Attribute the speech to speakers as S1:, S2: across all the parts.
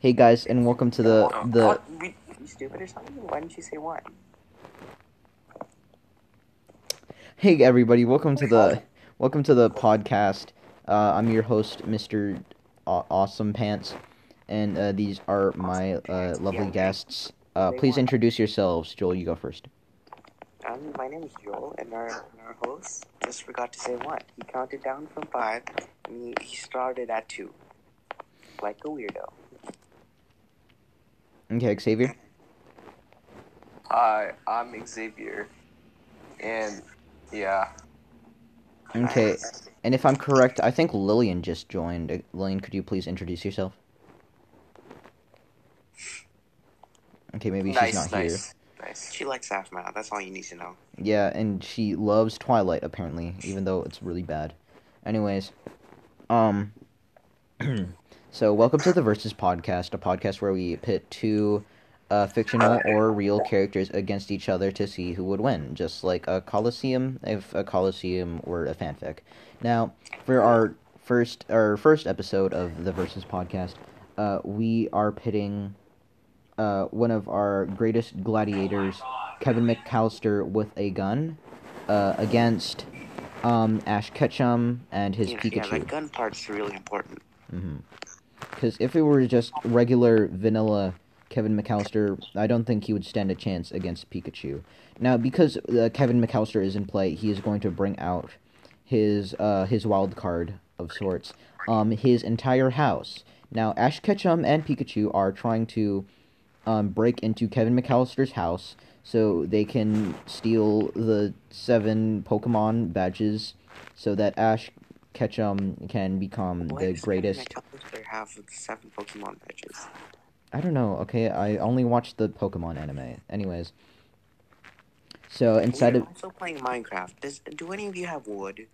S1: Hey guys, and welcome to the the.
S2: What? You stupid or something? Why didn't you say what?
S1: Hey everybody, welcome to the welcome to the podcast. Uh, I'm your host, Mr. Aw- Awesome Pants, and uh, these are my uh, lovely guests. Uh, please introduce yourselves. Joel, you go first.
S2: Um, my name is Joel, and our, and our host just forgot to say what. He counted down from five, and he, he started at two. Like a weirdo.
S1: Okay, Xavier.
S3: Hi, I'm Xavier, and yeah,
S1: Okay, and if I'm correct, I think Lillian just joined. Uh, Lillian, could you please introduce yourself? Okay, maybe she's
S3: nice,
S1: not here.
S3: nice, nice.
S2: She likes Afmath, that's all you need to know.
S1: Yeah, and she loves Twilight apparently, even though it's really bad. Anyways, um, so welcome to the Versus podcast, a podcast where we pit two uh, fictional or real characters against each other to see who would win, just like a Coliseum if a Coliseum were a fanfic. Now, for our first our first episode of the Versus podcast, uh, we are pitting uh, one of our greatest gladiators, Kevin McAllister, with a gun uh, against um, Ash Ketchum and his
S2: yeah, yeah,
S1: Pikachu.
S2: that gun part's really important.
S1: Because if it were just regular vanilla Kevin McAllister, I don't think he would stand a chance against Pikachu. Now, because uh, Kevin McAllister is in play, he is going to bring out his uh, his wild card of sorts, um, his entire house. Now, Ash Ketchum and Pikachu are trying to um, break into Kevin McAllister's house so they can steal the seven Pokemon badges so that Ash Ketchum can become
S2: Why
S1: the greatest.
S2: They have seven Pokemon badges.
S1: I don't know. Okay, I only watched the Pokemon anime. Anyways, so inside
S2: We're
S1: of
S2: also playing Minecraft. Does do any of you have wood?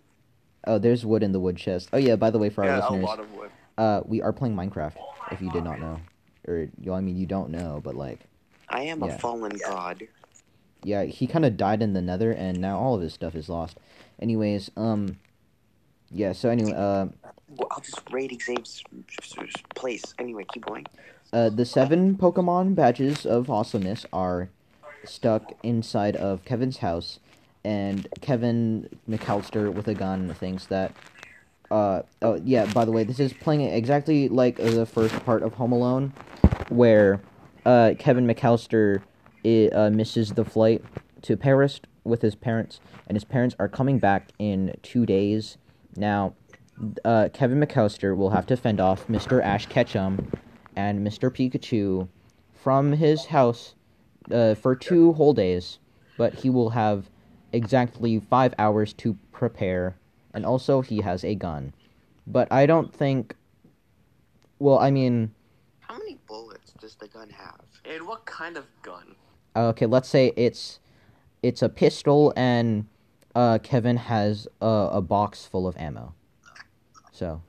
S1: oh, there's wood in the wood chest. Oh yeah, by the way, for our
S3: yeah, a
S1: listeners,
S3: lot of wood.
S1: uh, we are playing Minecraft. If you did not know, or you, I mean, you don't know, but like,
S2: I am
S1: Yeah.
S2: a fallen god.
S1: yeah, he kind of died in the Nether, and now all of his stuff is lost. Anyways, um, yeah. So anyway, uh,
S2: Well, I'll just raid Xavier's place. Anyway, keep going.
S1: Uh, the seven Pokemon badges of awesomeness are stuck inside of Kevin's house, and Kevin McAllister with a gun thinks that. Uh, oh yeah. By the way, this is playing exactly like the first part of Home Alone, where uh, Kevin McAllister i- uh, misses the flight to Paris with his parents, and his parents are coming back in two days. Now, uh, Kevin McAllister will have to fend off Mr. Ash Ketchum and Mr. Pikachu from his house uh, for two whole days, but he will have exactly five hours to prepare, and also he has a gun. But I don't think. Well, I mean,
S2: How many bullets does the gun have?
S3: And what kind of gun?
S1: uh, okay, let's say it's it's a pistol, and uh, Kevin has a, a box full of ammo. So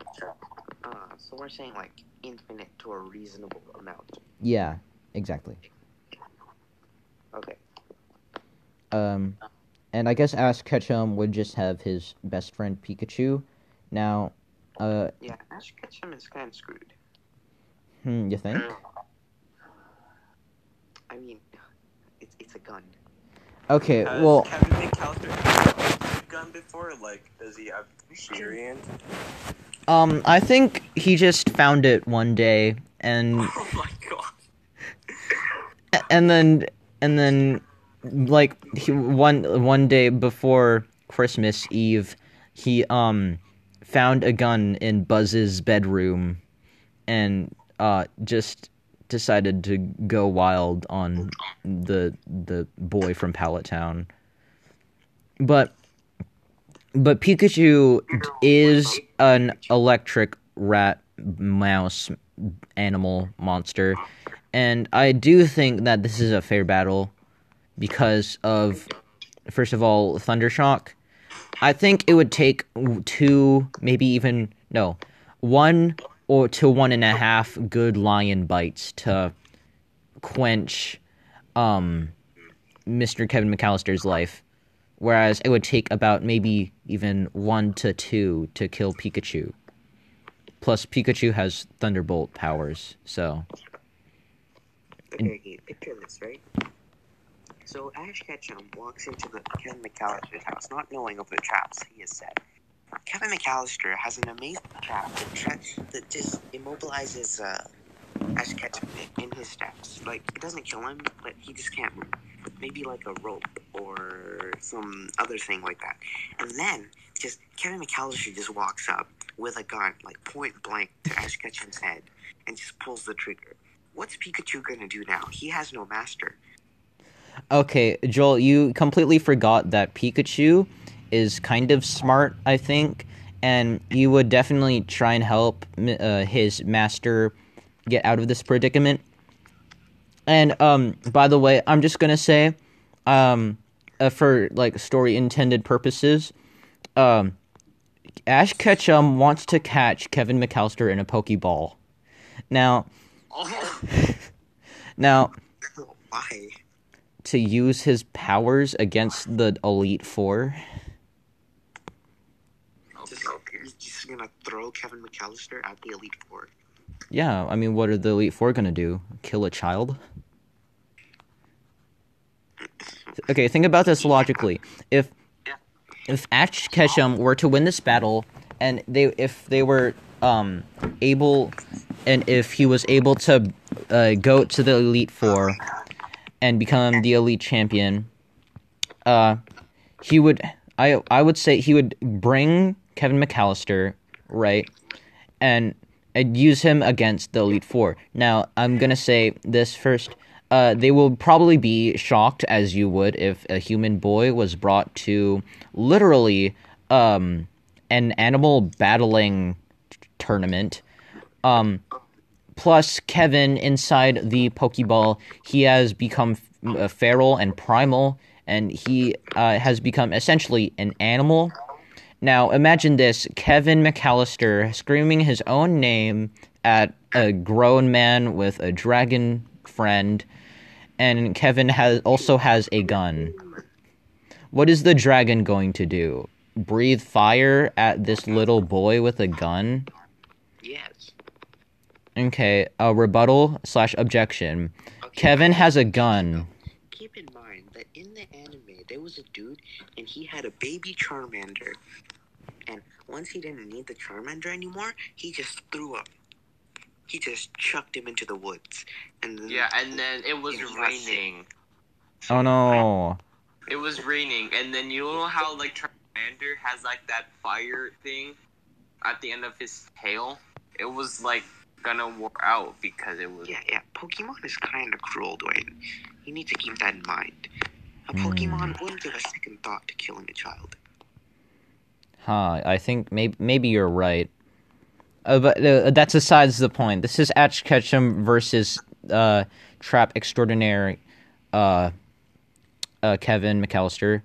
S2: Uh, so we're saying like infinite to a reasonable amount.
S1: yeah, exactly.
S2: Okay.
S1: Um, and I guess Ash Ketchum would just have his best friend Pikachu. Now, uh,
S2: Yeah, Ash Ketchum is kind of screwed.
S1: hmm, you think?
S2: I mean, it's it's a gun.
S1: Okay,
S3: Has
S1: well,
S3: Kevin McAllister a gun before? Like, does he have experience?
S1: um, I think he just found it one day, and
S3: Oh my god.
S1: and then and then like he one one day before Christmas Eve, he um found a gun in Buzz's bedroom, and uh just decided to go wild on the the boy from Pallet Town. But but Pikachu is an electric rat mouse animal monster and I do think that this is a fair battle because of first of all Thundershock. I think it would take two, maybe even no, one or to one and a half good lion bites to quench um Mr. Kevin McAllister's life. Whereas it would take about maybe even one to two to kill Pikachu. Plus, Pikachu has Thunderbolt powers, so
S2: Okay, okay, picture this, right? So Ash Ketchum walks into the Kevin McAllister's house, not knowing of the traps he has set. Kevin McAllister has an amazing trap that, tra- that just immobilizes uh, Ash Ketchum in, his steps. Like, it doesn't kill him, but he just can't move. Maybe like a rope or some other thing like that. And then, just Kevin McAllister just walks up with a gun, like point blank, to Ash Ketchum's head and just pulls the trigger. What's Pikachu gonna do now? He has no master.
S1: Okay, Joel, you completely forgot that Pikachu is kind of smart, I think, and he would definitely try and help uh, his master get out of this predicament. And um, by the way, I'm just gonna say, um, uh, for like story intended purposes, um, Ash Ketchum wants to catch Kevin McAllister in a Pokeball. Now, now
S2: Why?
S1: to use his powers against the Elite Four.
S2: Just, He's just gonna throw Kevin McAllister at the Elite Four.
S1: Yeah, I mean, what are the Elite Four gonna do? Kill a child? Okay, think about this logically. If if Ash Ketchum were to win this battle, and they if they were um able, and if he was able to uh, go to the Elite Four and become the Elite Champion, uh, he would I I would say he would bring Kevin McAllister right, and and use him against the Elite Four. Now, I'm gonna say this first. Uh, they will probably be shocked, as you would, if a human boy was brought to literally um, an animal battling t- tournament. Um, plus, Kevin inside the Pokeball, he has become f- uh, feral and primal, and he uh, has become essentially an animal. Now, imagine this Kevin McAllister screaming his own name at a grown man with a dragon friend, and Kevin has also has a gun. What is the dragon going to do? Breathe fire at this little boy with a gun?
S2: Yes.
S1: Okay, a rebuttal slash objection.
S2: Okay.
S1: Kevin has a gun.
S2: Keep in mind that in the anime, there was a dude and he had a baby Charmander. And once he didn't need the Charmander anymore, he just threw him. He just chucked him into the woods. And then
S3: yeah, and then it was
S2: Yeah, that's it.
S3: raining.
S1: Oh no.
S3: It was raining, and then you know how like Charmander has like that fire thing at the end of his tail. It was like gonna wear out because it was.
S2: Yeah, yeah. Pokemon is kind of cruel, Dwayne. You need to keep that in mind. A
S1: Hmm.
S2: Pokemon wouldn't give a second thought to killing a child.
S1: Huh, I think maybe maybe you're right. Uh, but uh, that's besides the point. This is Ash Ketchum versus uh, Trap Extraordinaire uh, uh, Kevin McAllister.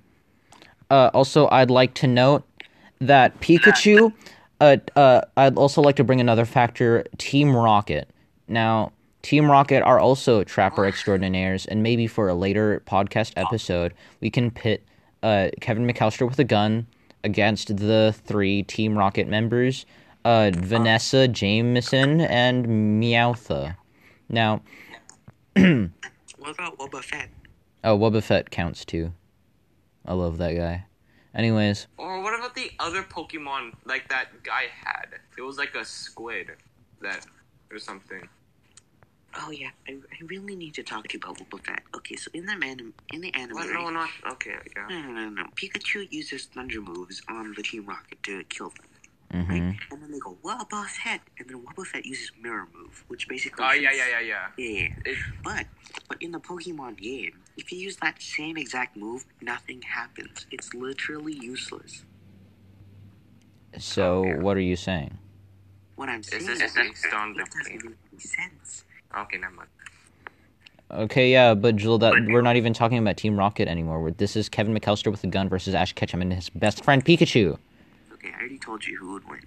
S1: Uh, also, I'd like to note that Pikachu. Uh, uh, I'd also like to bring another factor: Team Rocket. Now, Team Rocket are also Trapper Extraordinaires, and maybe for a later podcast episode, we can pit uh, Kevin McAllister with a gun against the three Team Rocket members: uh, Vanessa, Jameson, and Meowtha. Now,
S2: What about Wobbuffet?
S1: oh, Wobbuffet counts too. I love that guy. Anyways,
S3: Or what about the other Pokemon like that guy had? It was like a squid that or something.
S2: Oh yeah, I, I really need to talk to you about Wobbuffet. Okay, so in the man in the anime,
S3: What?
S2: right?
S3: No, not okay. Yeah.
S2: no, no, no, no. Pikachu uses thunder moves on the Team Rocket to kill them,
S1: hmm
S2: right? And then they go Wobbuffet, and then Wobbuffet uses Mirror Move, which basically.
S3: Oh yeah, yeah, yeah, yeah.
S2: Yeah, yeah.
S3: It,
S2: But but in the Pokemon game, if you use that same exact move, nothing happens. It's literally useless.
S1: so what are you saying?
S2: What I'm
S3: is
S2: saying
S3: this
S2: is
S3: based on the
S2: it doesn't
S3: game?
S2: make sense.
S3: Okay, never mind.
S1: Okay, yeah, but Jill, that we're not even talking about Team Rocket anymore. We're, this is Kevin McAllister with a gun versus Ash Ketchum and his best friend Pikachu.
S2: Okay, I already told you who would win.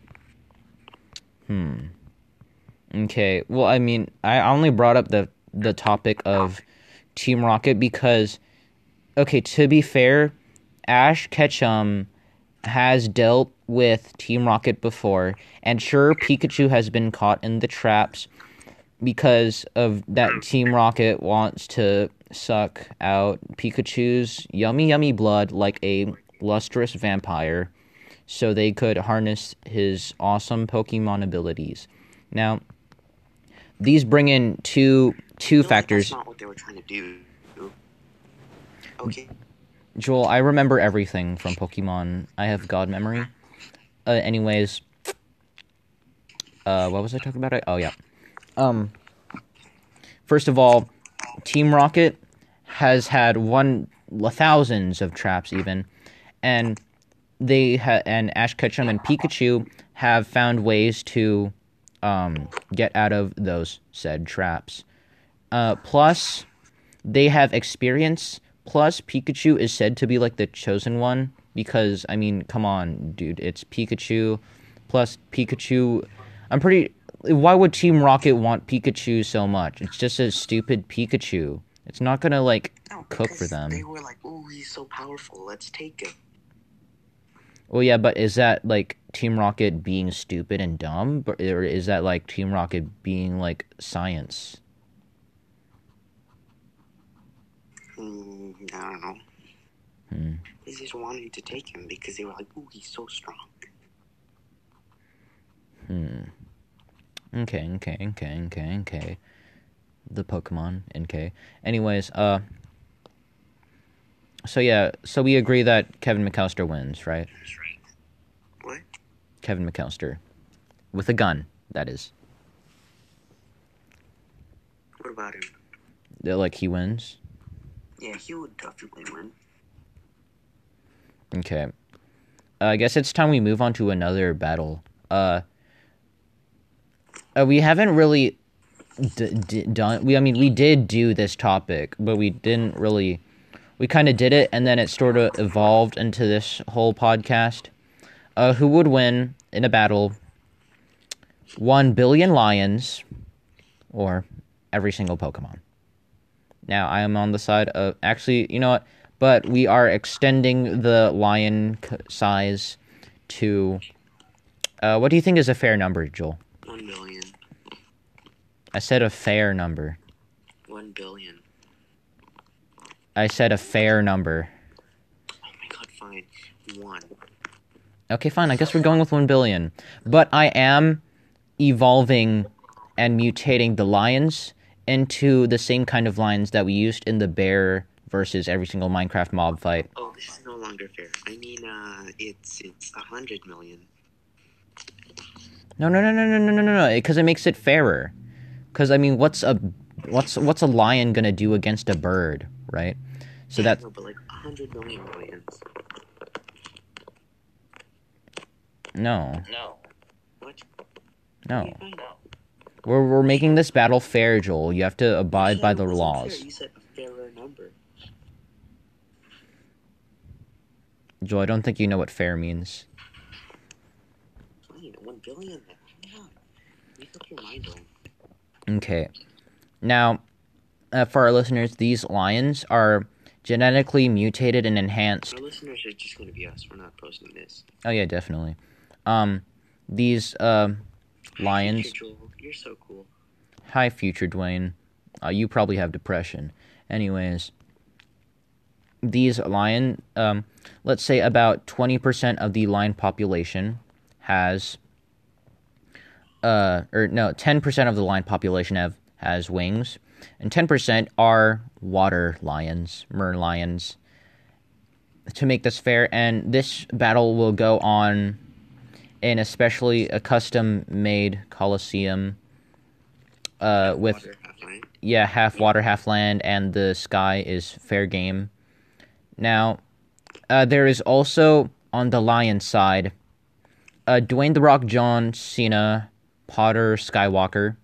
S1: Hmm. Okay. Well, I mean, I only brought up the the topic of Team Rocket because, okay, to be fair, Ash Ketchum has dealt with Team Rocket before, and sure, Pikachu has been caught in the traps because of that Team Rocket wants to suck out Pikachu's yummy, yummy blood like a lustrous vampire so they could harness his awesome Pokemon abilities. Now, these bring in two two
S2: No,
S1: factors.
S2: That's not what they were trying to do. Okay.
S1: Joel, I remember everything from Pokemon. I have God memory. Uh, anyways, uh, what was I talking about? Oh yeah. Um. First of all, Team Rocket has had one thousands of traps even, and they ha- and Ash Ketchum and Pikachu have found ways to um get out of those said traps. Uh, plus, they have experience. Plus, Pikachu is said to be like the chosen one because I mean, come on, dude, it's Pikachu. Plus, Pikachu, I'm pretty. Why would Team Rocket want Pikachu so much? It's just a stupid Pikachu. It's not gonna like
S2: No,
S1: cook for them.
S2: They were like, "Oh, he's so powerful. Let's take him."
S1: Well, yeah, but is that like Team Rocket being stupid and dumb, or is that like Team Rocket being like science?
S2: Hmm, I don't know.
S1: Hmm.
S2: They just wanted to take him because they were like, "Oh, he's so strong."
S1: Hmm. Okay, okay, okay, okay, okay. The Pokemon, NK. Anyways, uh. So yeah, so we agree that Kevin McAllister wins, right?
S2: What?
S1: Kevin McAllister. With a gun, that is.
S2: What about him?
S1: That, Like, he wins?
S2: Yeah, he would definitely win.
S1: Okay. Uh, I guess it's time we move on to another battle. Uh, uh we haven't really d- d- done. We, I mean, we did do this topic, but we didn't really. We kind of did it, and then it sort of evolved into this whole podcast. Uh, who would win in a battle? One billion lions, or every single Pokemon. Now, I am on the side of actually. You know what? but we are extending the lion size to uh, what do you think is a fair number joel
S2: One billion.
S1: I said a fair number.
S2: One billion.
S1: I said a fair number.
S2: Oh my god, fine. One.
S1: Okay, fine. I guess we're going with one billion. But I am evolving and mutating the lions into the same kind of lions that we used in the bear versus every single Minecraft mob fight.
S2: Oh, this is no longer fair. I mean, uh, it's it's a hundred million.
S1: No, no, no, no, no, no, no, no, because it makes it fairer. Because I mean, what's a what's what's a lion gonna do against a bird, right? So
S2: Yeah,
S1: that
S2: no, but like a hundred million millions.
S1: no,
S3: No.
S2: What?
S1: no. We're we're making this battle fair, Joel. You have to abide
S2: You
S1: by the laws.
S2: You said a fairer number.
S1: Joel, I don't think you know what fair means.
S2: Fine, one billion. Make up your mind.
S1: Okay. Now, uh, for our listeners, these lions are genetically mutated and enhanced.
S2: Our listeners are just gonna be us. We're not posting this.
S1: Oh yeah, definitely. Um, these uh, lions.
S2: Future You're so cool.
S1: Hi, future Dwayne. Uh, you probably have depression. Anyways, these lion, um, let's say about 20% of the lion population has, uh, or no, 10% of the lion population have has wings, and 10% are water lions, mer lions. To make this fair, and this battle will go on in especially a custom made coliseum uh, with
S2: Water, half
S1: yeah, half water, half land, and the sky is fair game. Now, uh, there is also on the Lion side, uh, Dwayne the Rock, John Cena, Potter, Skywalker,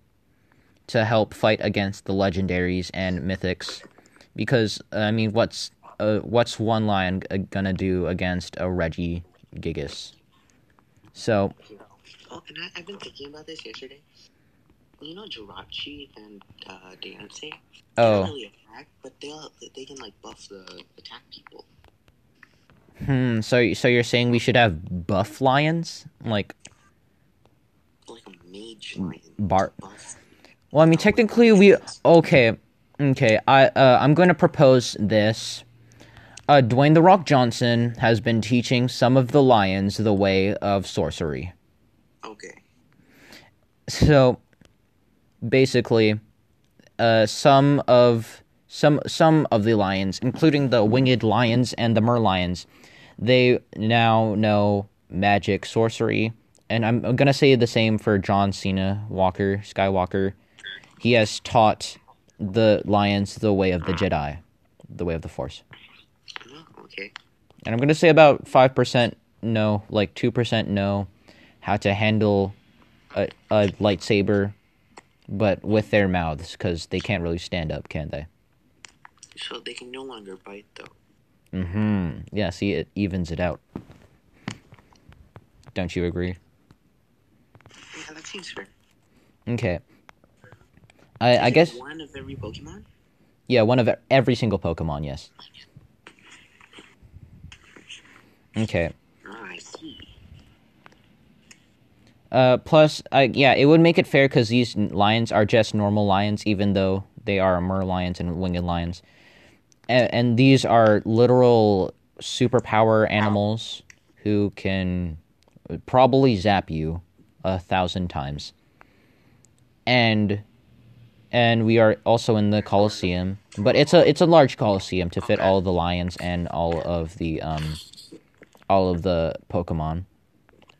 S1: to help fight against the legendaries and mythics, because I mean, what's uh, what's one lion gonna do against a Reggie Gigas? So
S2: Oh, and I, I've been thinking about this yesterday. You know, Jirachi and uh, Diancie. They
S1: Oh.
S2: don't really attack, but they'll they can like buff the attack people.
S1: Hmm. So so you're saying we should have buff lions, like
S2: Like a mage lion.
S1: Bar-
S2: Buff.
S1: Well, I mean, technically, we okay, okay. I uh, I'm going to propose this. Uh, Dwayne the Rock Johnson has been teaching some of the lions the way of sorcery.
S2: Okay.
S1: So, basically, uh, some of some some of the lions, including the winged lions and the merlions, they now know magic, sorcery, and I'm, I'm gonna say the same for John Cena Walker Skywalker. He has taught the lions the way of the Jedi, the way of the Force.
S2: Oh, okay.
S1: And I'm gonna say about five percent know, like two percent know how to handle a, a lightsaber, but with their mouths because they can't really stand up, can they?
S2: So they can no longer bite though.
S1: Mm-hmm. Yeah. See, it evens it out. Don't you agree?
S2: Yeah, that seems fair.
S1: Okay. I I guess
S2: one of every Pokemon.
S1: yeah, one of every single Pokemon. Yes. Okay.
S2: Ah, I see.
S1: Uh, plus, I yeah, it would make it fair because these lions are just normal lions, even though they are mer lions and winged lions, and, and these are literal superpower animals who can probably zap you a thousand times, and and we are also in the Colosseum, but it's a it's a large Colosseum to fit all the lions and all of the um all of the Pokemon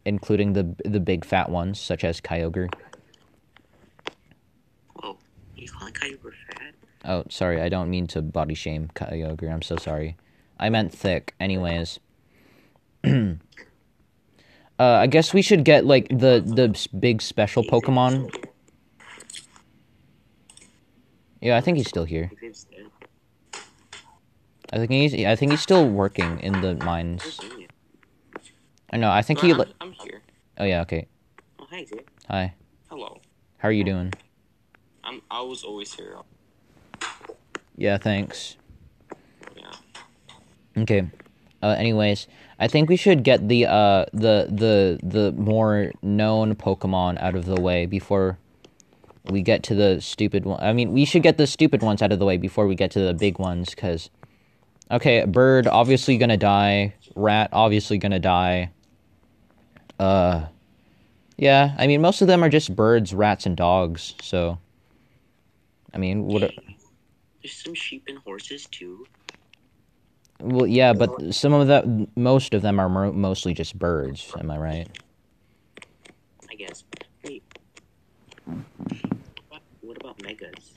S1: including the the big fat ones such as Kyogre.
S2: Whoa, you calling Kyogre fat?
S1: Oh, sorry, I don't mean to body shame Kyogre. I'm so sorry. I meant thick. Anyways, uh, I guess we should get like the the big special Pokemon. Yeah, I think he's still here. I think he's I think he's still working in the mines. I know. I think he.
S3: I'm,
S1: li-
S3: I'm here.
S1: Oh yeah. Okay.
S2: Oh, hi, Dave.
S1: Hi.
S3: Hello.
S1: How are you doing?
S3: I'm. I was always here.
S1: Yeah. Thanks.
S3: Yeah.
S1: Okay. Uh, anyways, I think we should get the uh the the the more known Pokemon out of the way before we get to the stupid one. I mean, we should get the stupid ones out of the way before we get to the big ones. Cause okay, bird obviously gonna die. Rat obviously gonna die. Uh, yeah. I mean, most of them are just birds, rats, and dogs. So, I mean, what?
S2: There's some sheep and horses too.
S1: Well, yeah, but some of that, most of them are mo- mostly just birds. Am I right?
S2: I guess. Wait. What, what about megas?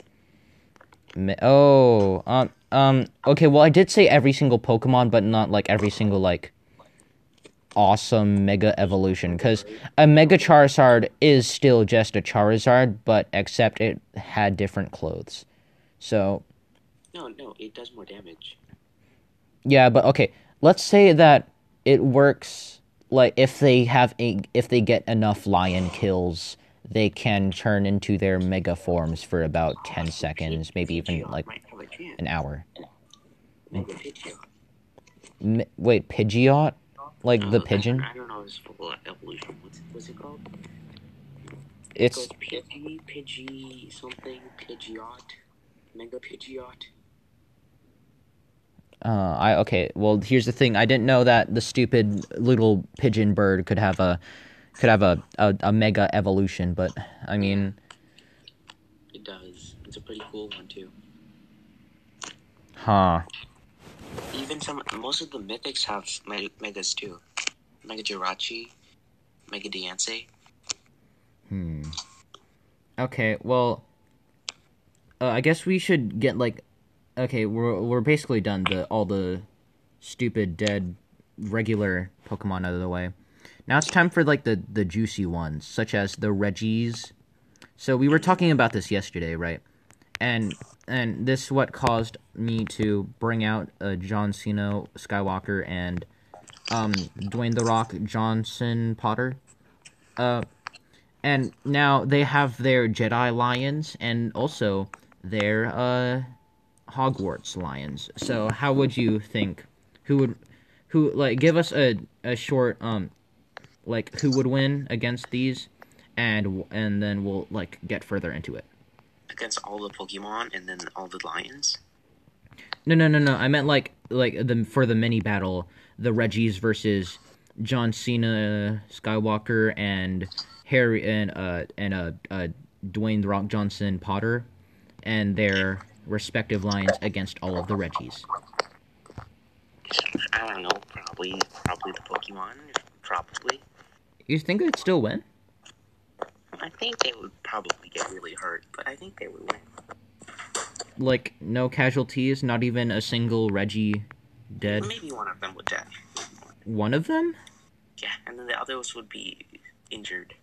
S1: Me- oh, um, um. Okay, well, I did say every single Pokemon, but not like every single like awesome Mega Evolution, because a Mega Charizard is still just a Charizard, but except it had different clothes. So
S2: No, no, it does more damage.
S1: Yeah, but okay. Let's say that it works like if they have a if they get enough lion kills, they can turn into their mega forms for about 10 seconds, maybe even like an hour. M- wait, Pidgeot? Like the pigeon?
S2: I, don't know his full evolution. What's it called?
S1: It's
S2: Pidgey, Pidgey something, Pidgeot, Mega Pidgeot.
S1: Uh I okay, well, here's the thing. I didn't know that the stupid little pigeon bird could have a could have a a, a mega evolution, but I mean,
S2: It does. It's a pretty cool one too.
S1: huh.
S2: Even some, most of the mythics have me- megas too. Mega Jirachi, Mega Diancie.
S1: Hmm. Okay, well, uh, I guess we should get like, okay, we're we're basically done. The all the stupid dead regular Pokemon out of the way. Now it's time for like the the juicy ones, such as the Regis. So we were talking about this yesterday, right? And and this is what caused me to bring out uh, John Cena Skywalker and um Dwayne the Rock Johnson Potter. Uh and now they have their Jedi lions and also their uh Hogwarts lions. So how would you think who would who like give us a a short um like who would win against these, and and then we'll like get further into it.
S2: Against all the Pokemon and then all the lions.
S1: No, no, no, no. I meant like like the for the mini battle, the Regis versus John Cena, Skywalker, and Harry and uh and uh, uh Dwayne the Rock Johnson Potter, and their respective lines against all of the Regis.
S2: I don't know. Probably, probably the Pokemon. Probably.
S1: You think they'd still win?
S2: I think they would probably get really hurt, but I think they would win.
S1: Like no casualties, not even a single Regi dead.
S2: Maybe one of them would die.
S1: One of them?
S2: Yeah, and then the others would be injured.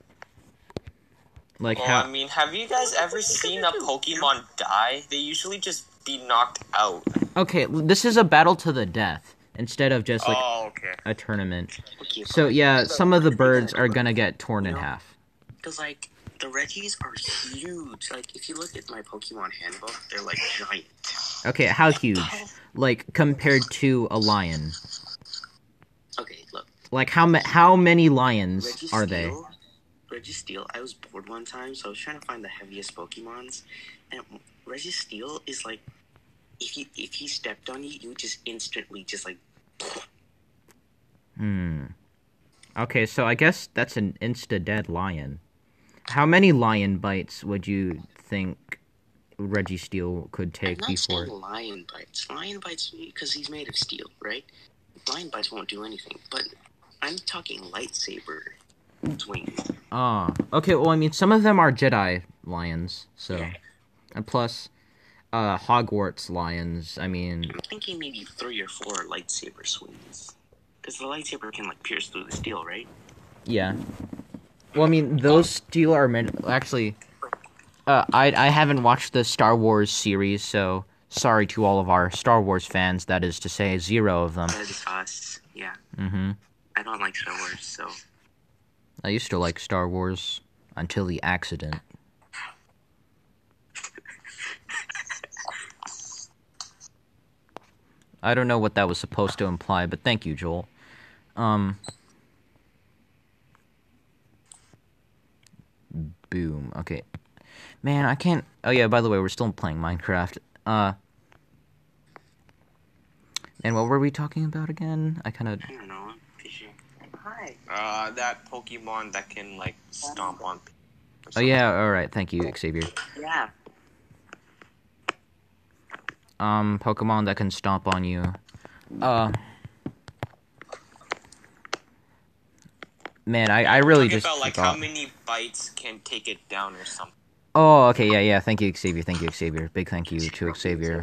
S1: Like
S3: Well,
S1: how?
S3: I mean, have you guys ever seen a Pokemon die? They usually just be knocked out.
S1: Okay, this is a battle to the death instead of just like
S3: oh, okay.
S1: a tournament.
S2: Okay,
S1: So yeah, some of the birds are gonna get torn in half.
S2: Because, like, the Regis are huge. Like, if you look at my Pokemon handbook, they're, like, giant.
S1: Okay, how huge? Like compared to a lion?
S2: Okay, look.
S1: Like how ma- how many lions
S2: Reggie
S1: are they?
S2: Steel, Registeel, I was bored one time, so I was trying to find the heaviest Pokemons. And Registeel is, like, if he, if he stepped on you, you would just instantly just, like,
S1: Hmm. Okay, so I guess that's an insta dead lion. How many lion bites would you think Registeel could
S2: I'm
S1: take
S2: not
S1: before?
S2: saying lion bites. Lion bites because he's made of steel, right? Lion bites won't do anything. But I'm talking lightsaber swings.
S1: Ah, okay. Well, I mean, some of them are Jedi lions, so
S2: Yeah.
S1: and plus, uh, Hogwarts lions. I mean,
S2: I'm thinking maybe three or four lightsaber swings. Because the lightsaber can like pierce through the steel, right?
S1: yeah. Well, I mean, those steel are meant. Actually, uh, I I haven't watched the Star Wars series, so sorry to all of our Star Wars fans. That is to say, zero of them.
S2: That is us. Yeah.
S1: Mm-hmm.
S2: I don't like Star Wars, so
S1: I used to like Star Wars until the accident. I don't know what that was supposed to imply, but thank you, Joel. Um. Boom. Okay. Man, I can't. Oh yeah. By the way, we're still playing Minecraft. Uh. And what were we talking about again? I kind of.
S2: I don't know. Fishing. Hi.
S3: Uh, that Pokemon that can like stomp on. people
S1: Oh yeah. All right. Thank you, Xavier.
S2: Yeah.
S1: um Pokemon that can stomp on you. Uh Man, I, I really just
S3: about like how many bites can take it down or something.
S1: Oh, okay, yeah, yeah. Thank you, Xavier. Thank you, Xavier. Big thank you to Xavier.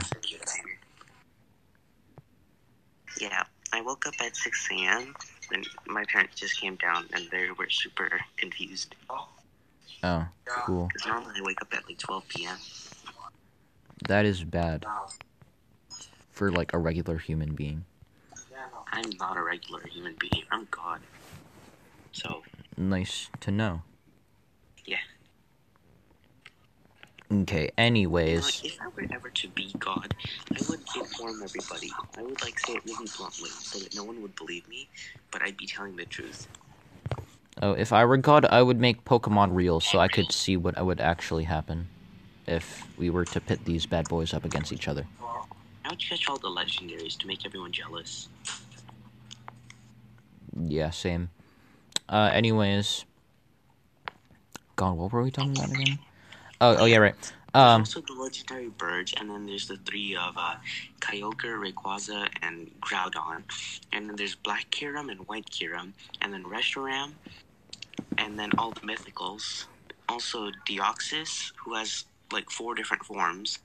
S2: Yeah. I woke up at 6 a.m. and my parents just came down and they were super confused.
S1: Oh, cool.
S2: Because normally I wake up at like 12 p.m.
S1: That is bad for like a regular human being.
S2: I'm not a regular human being. I'm God. So,
S1: Nice to know.
S2: Yeah.
S1: Okay. Anyways,
S2: like, if I were ever to be God, I would inform everybody. I would like say it really bluntly so that no one would believe me, but I'd be telling the truth.
S1: oh, if I were God, I would make Pokemon real so I could see what would actually happen if we were to pit these bad boys up against each other.
S2: I would catch all the legendaries to make everyone jealous.
S1: Yeah, same. Uh, anyways, God, what were we talking about again? Oh, oh yeah, right. Um,
S2: also the legendary birds, and then there's the three of uh, Kyogre, Rayquaza, and Groudon. And then there's Black Kyurem and White Kyurem, and then Reshiram, and then all the mythicals. Also Deoxys, who has like four different forms.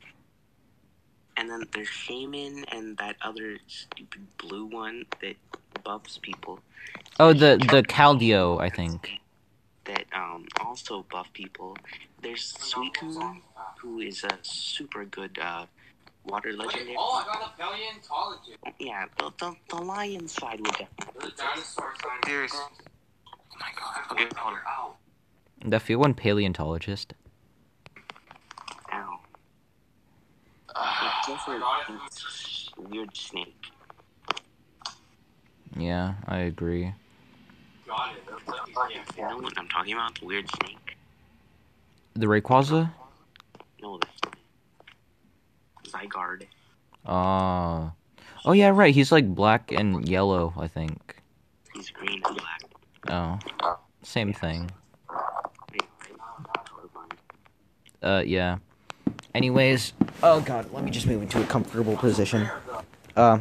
S2: And then there's Shaymin and that other stupid blue one that buffs people.
S1: oh, the the Keldeo, I think.
S2: That um also buff people. There's Suicune, who is a super good uh, water legendary.
S3: Oh, I got a paleontologist.
S2: Yeah, the, the, the lion side would definitely.
S3: dinosaur
S2: Seriously. Oh my god. Okay, hold on.
S1: The few one paleontologist.
S2: Ow. It's different. It's weird snake.
S1: Yeah, I agree.
S2: You know what I'm talking about? The weird snake?
S1: The Rayquaza?
S2: No, the Zygarde.
S1: Uh oh yeah, right. He's like black and yellow, I think.
S2: He's green and black.
S1: Oh, same thing.
S2: Wait, wait. Colorblind.
S1: Uh, yeah. Anyways, oh god, let me just move into a comfortable position. Uh.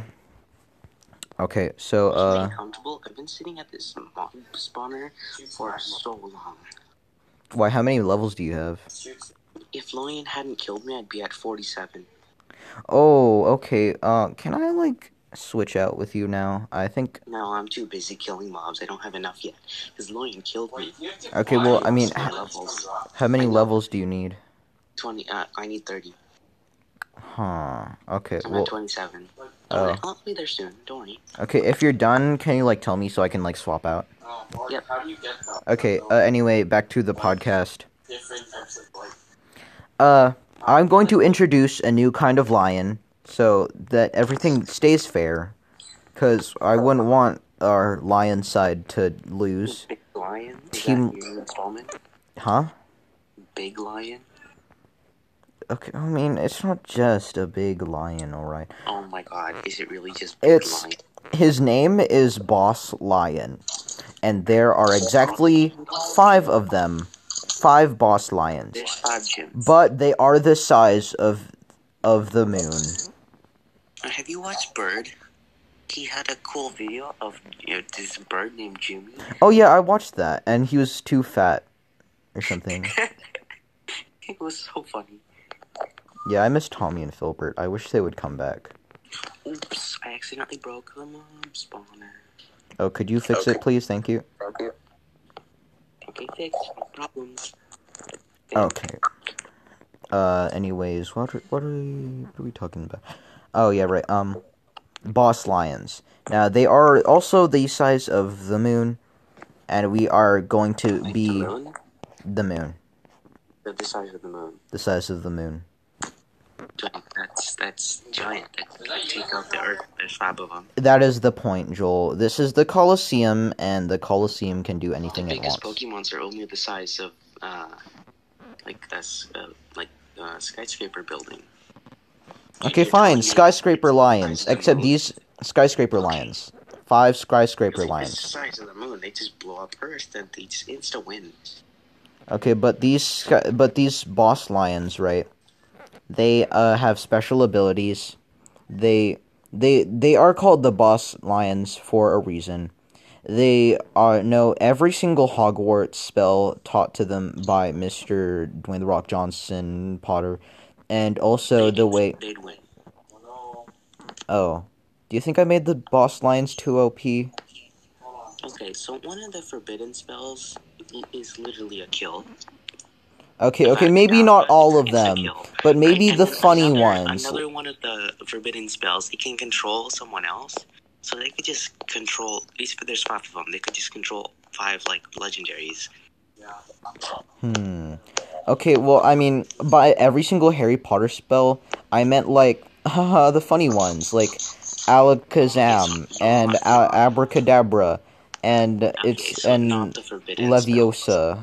S1: Okay, so uh,
S2: comfortable. I've been sitting at this mob spawner for so long.
S1: why? How many levels do you have?
S2: If Lorian hadn't killed me, I'd be at 47.
S1: Oh, okay. Uh, can I like switch out with you now? I think.
S2: No, I'm too busy killing mobs. I don't have enough yet. Because Lorian killed me.
S1: Okay, well, I mean,
S2: levels.
S1: how many levels do you need?
S2: 20. Uh, I need 30.
S1: Huh. Okay.
S2: I'm
S1: Well.
S2: at 27.
S1: Oh.
S2: I'll be there soon. Don't worry.
S1: Okay. If you're done, can you like tell me so I can like swap out?
S2: Yep.
S1: Okay. Uh, anyway, back to the podcast. Uh, I'm going to introduce a new kind of lion so that everything stays fair. Cause I wouldn't want our lion side to lose,
S2: Big Lion? Is
S1: Team-
S2: that your installment?
S1: huh?
S2: Big Lion?
S1: Okay. I mean, it's not just a big lion, all right.
S2: Oh my god, is it really just
S1: It's-
S2: Lion?
S1: His name is Boss Lion, and there are exactly five of them, five boss lions.
S2: There's five gyms.
S1: But they are the size of of the moon.
S2: Have you watched Bird? He had a cool video of you know, this bird named Jimmy.
S1: Oh yeah, I watched that, and he was too fat or something.
S2: It was so funny.
S1: Yeah, I miss Tommy and Filbert. I wish they would come back.
S2: Oops, I accidentally broke the mob spawner.
S1: Oh, could you fix it, please? Thank you.
S2: Okay, fixed. No problems.
S1: Okay. Uh, anyways, what are, what are we what are we talking about? Oh yeah, right. Um, boss lions. Now they are also the size of the moon, and we are going to
S2: Like
S1: be
S2: the moon?
S1: the moon,
S2: the size of the moon.
S1: the size of the moon.
S2: Giant. That's that's giant. That take out the earth. There's five of them.
S1: That is the point, Joel. This is the Colosseum, and the Colosseum can do anything
S2: the
S1: it
S2: biggest
S1: wants.
S2: Pokemons are only the size of uh, like that's uh, like uh, skyscraper building.
S1: Okay,
S2: You're
S1: fine. Skyscraper lions. Except these skyscraper lions. Five skyscraper
S2: the
S1: lions.
S2: size of the moon. They just blow up Earth and they just insta win.
S1: Okay, but these but these boss lions, right? They uh have special abilities. They they they are called the boss lions for a reason. They are know every single Hogwarts spell taught to them by Mister Dwayne the Rock Johnson Potter, and also the way. Oh, do you think I made the boss lions too OP?
S2: Okay, so one of the forbidden spells is literally a kill.
S1: Okay, okay, maybe
S2: no,
S1: not all of them, but maybe the funny
S2: another,
S1: ones.
S2: Another one of the forbidden spells, it can control someone else. So they could just control. These there's five of them. They could just control five like legendaries.
S1: Hmm. Okay, well, I mean, by every single Harry Potter spell, I meant like, haha, the funny ones, like Alakazam and a- Abracadabra, and it's and. Leviosa.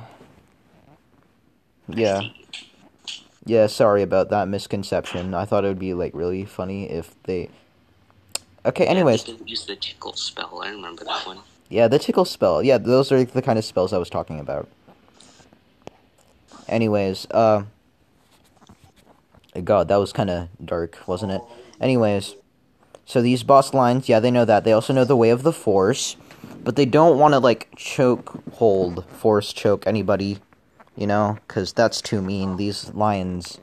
S1: Yeah, yeah. Sorry about that misconception. I thought it would be like really funny if they. Okay. Anyways,
S2: can use the tickle spell. I remember that one.
S1: Yeah, the tickle spell. Yeah, those are the kind of spells I was talking about. Anyways, uh God, that was kind of dark, wasn't it? Anyways, so these boss lines, yeah, they know that. They also know the way of the force, but they don't want to like choke hold, force choke anybody, you know, cuz that's too mean. These lions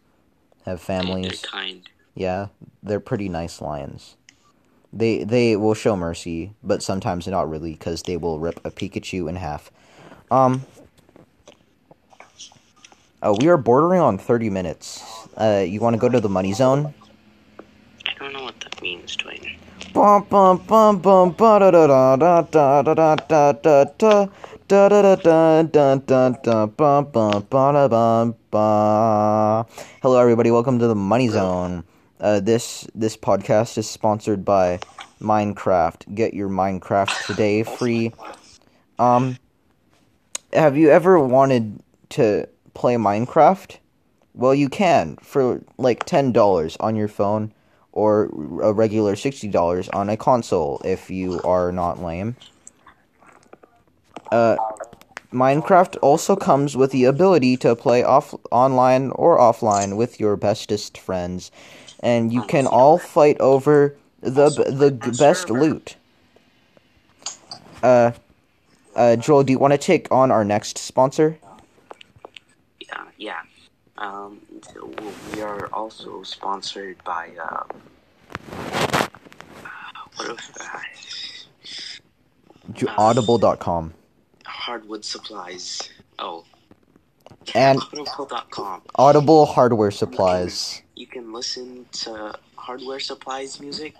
S1: have families.
S2: They're kind.
S1: Yeah, they're pretty nice lions. They they will show mercy, but sometimes not really, because they will rip a Pikachu in half. Um. Oh, we are bordering on thirty minutes. Uh, you want to go to the money zone?
S2: I don't know what that means, Dwayne.
S1: Bum bum bum bum ba da da da da da da da da da da da da da da da ba ba ba da ba ba. Hello, everybody. Welcome to the Money Zone. Uh, this this podcast is sponsored by Minecraft. Get your Minecraft today free. Um, have you ever wanted to play Minecraft? Well, you can for like ten dollars on your phone or a regular sixty dollars on a console if you are not lame. Uh, Minecraft also comes with the ability to play off online or offline with your bestest friends, and you can all fight over the the best loot. Uh, uh, Joel, do you want to take on our next sponsor?
S2: Yeah, yeah. Um, we are also sponsored by uh, what was that?
S1: Audible.com.
S2: Hardwood supplies. Oh.
S1: And-
S2: Audible.com.
S1: Audible hardware supplies.
S2: You can listen to hardware supplies music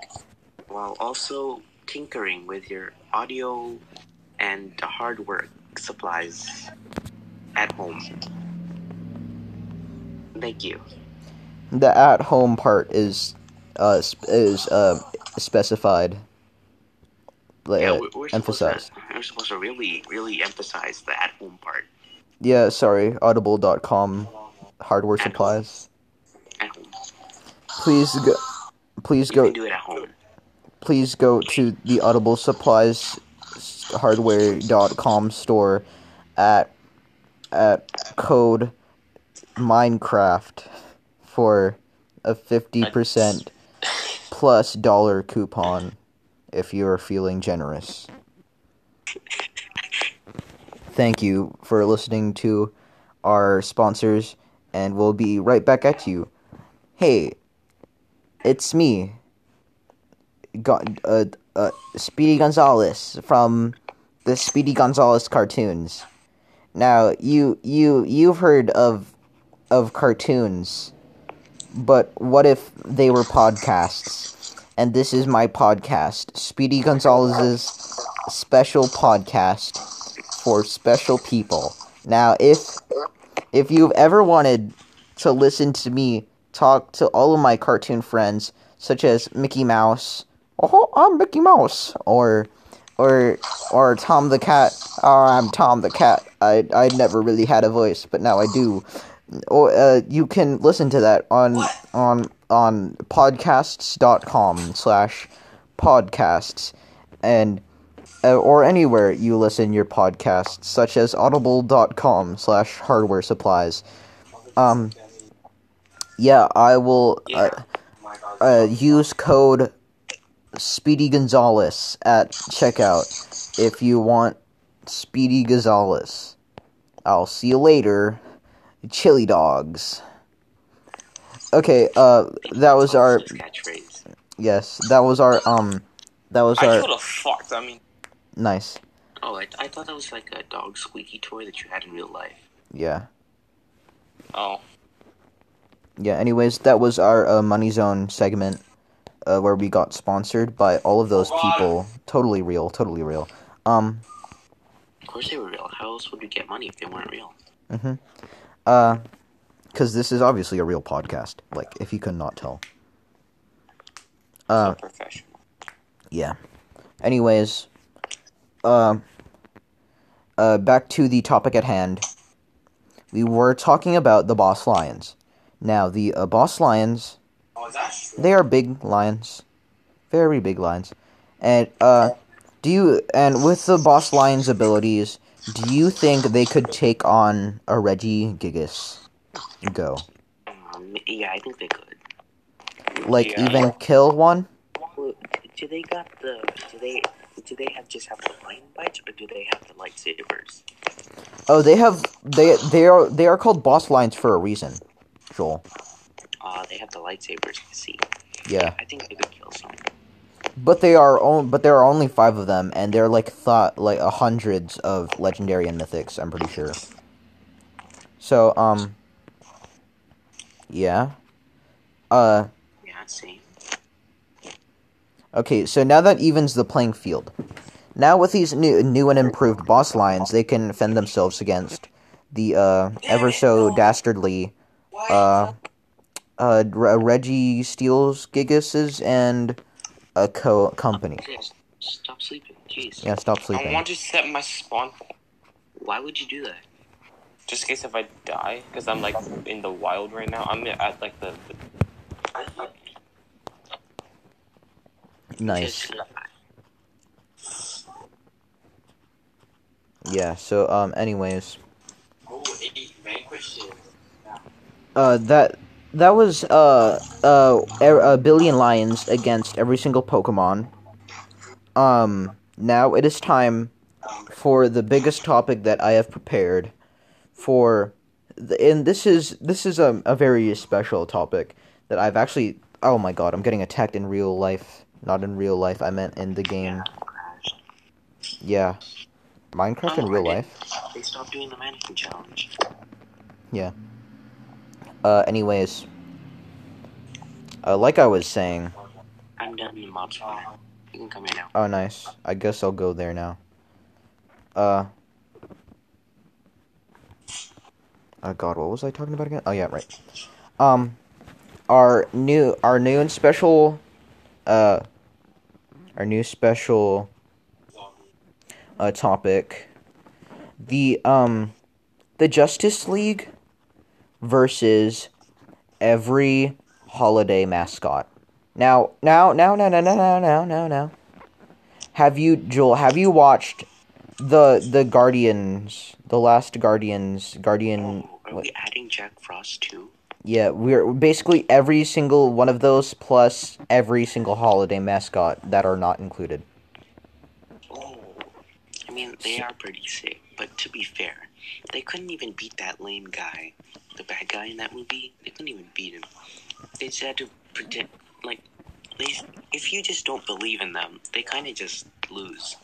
S2: while also tinkering with your audio and hardware supplies at home. Thank you.
S1: The at home part is uh is uh specified.
S2: Yeah,
S1: uh,
S2: we're, we're, supposed
S1: emphasized.
S2: We're supposed to really, really emphasize the at home part.
S1: Yeah, sorry. Audible.com hardware
S2: At home.
S1: supplies.
S2: At home.
S1: Please go. Please
S2: You
S1: go.
S2: do it at home.
S1: Please go to the Audible supplies hardware.com store at at code Minecraft for a fifty percent plus dollar coupon if you are feeling generous. Thank you for listening to our sponsors, and we'll be right back at you. Hey, it's me, Go- uh, uh, Speedy Gonzales from the Speedy Gonzales cartoons. Now, you you you've heard of of cartoons, but what if they were podcasts? And this is my podcast, Speedy Gonzales's special podcast for special people. Now, if if you've ever wanted to listen to me talk to all of my cartoon friends, such as Mickey Mouse, oh, I'm Mickey Mouse, or or or Tom the Cat, oh, I'm Tom the Cat. I I never really had a voice, but now I do. Or uh, you can listen to that on on on podcasts.com slash podcasts and uh, or anywhere you listen your podcasts, such as audible.com slash hardware supplies. Um, yeah, I will uh, uh, use code Speedy Gonzales at checkout if you want Speedy Gonzales. I'll see you later, chili dogs. Okay, uh, that was our
S2: catchphrase.
S1: yes, that was our um, that was
S3: I
S1: our
S3: could have fucked. I mean,
S1: nice.
S2: Oh, I, I thought that was like a dog squeaky toy that you had in real life.
S1: Yeah.
S3: oh,
S1: Yeah, anyways, that was our uh, Money Zone segment uh, where we got sponsored by all of those people. Totally real, totally real. Um,
S2: Of course they were real. How else would we get money if they weren't real?
S1: mm-hmm. Uh, because this is obviously a real podcast, like, if you could not tell. Uh,
S3: professional.
S1: yeah. Anyways, uh, uh, back to the topic at hand. We were talking about the boss lions. Now, the uh, boss lions
S3: Oh.
S1: They are big lions, very big lions, and uh, do you and with the boss lion's abilities, do you think they could take on a Regigigas? Go
S2: Um, yeah, I think they could.
S1: like
S3: Yeah.
S1: even kill one?
S2: Do they got the? Do they? Do they have just have the lion bites, or do they have the lightsabers?
S1: Oh, they have they they are they are called boss lions for a reason. Joel,
S2: Uh, they have the lightsabers. I see.
S1: yeah,
S2: I think they could kill some.
S1: but they are on, but there are only five of them, and they're like thought like hundreds of legendary and mythics. I'm pretty sure. So um, yeah, uh.
S2: Yeah, I see.
S1: Okay, so now that evens the playing field. Now with these new new and improved boss lions, they can fend themselves against the uh ever so dastardly uh uh, Re- Registeel's Gigas's and a co company.
S2: Stop sleeping. Jeez.
S1: Yeah, stop sleeping.
S3: I want to set my spawn
S2: Why would you do that?
S3: Just in case if I die, because I'm like in the wild right now. I'm at like the. the
S1: Nice. Yeah. So um. Anyways,
S3: Oh, eight vanquishes.
S1: uh, that that was uh uh er- a billion lions against every single Pokemon. Um. Now it is time for the biggest topic that I have prepared for the, and this is this is a, a very special topic that I've actually oh my god I'm getting attacked in real life. Not in real life I meant in the game. Yeah Minecraft in real life?
S2: They stopped doing the mannequin challenge. Yeah.
S1: Uh anyways. Uh like I was saying.
S2: I'm done in the mob spawn. You can come here now.
S1: oh nice. I guess I'll go there now. Uh oh god what was I talking about again? Oh yeah right. Um our new our new and special uh our new special uh topic the um the Justice League versus every holiday mascot. Now now now now now now now now now now. Have you Joel have you watched the the Guardians the last Guardians Guardian
S2: Oh, are
S1: what-
S2: we adding Jack Frost too?
S1: yeah, we're basically every single one of those plus every single holiday mascot that are not included.
S2: Oh, I mean they are pretty sick, but to be fair, they couldn't even beat that lame guy, the bad guy in that movie. They couldn't even beat him. They just had to pretend like they. If you just don't believe in them, they kind of just lose.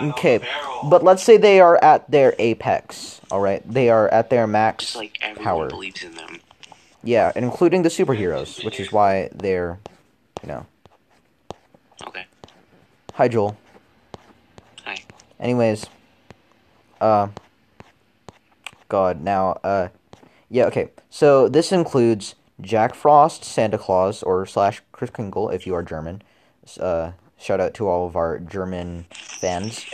S1: Okay, but let's say they are at their apex. All right, they are at their
S2: Just
S1: max.
S2: like everyone
S1: Power.
S2: believes in them.
S1: Yeah, including the superheroes, which is why they're, you know.
S2: Okay.
S1: Hi, Joel.
S2: Hi.
S1: Anyways, uh, God, now, uh, yeah, okay. So this includes Jack Frost, Santa Claus, or slash Kris Kringle if you are German. Uh, shout out to all of our German fans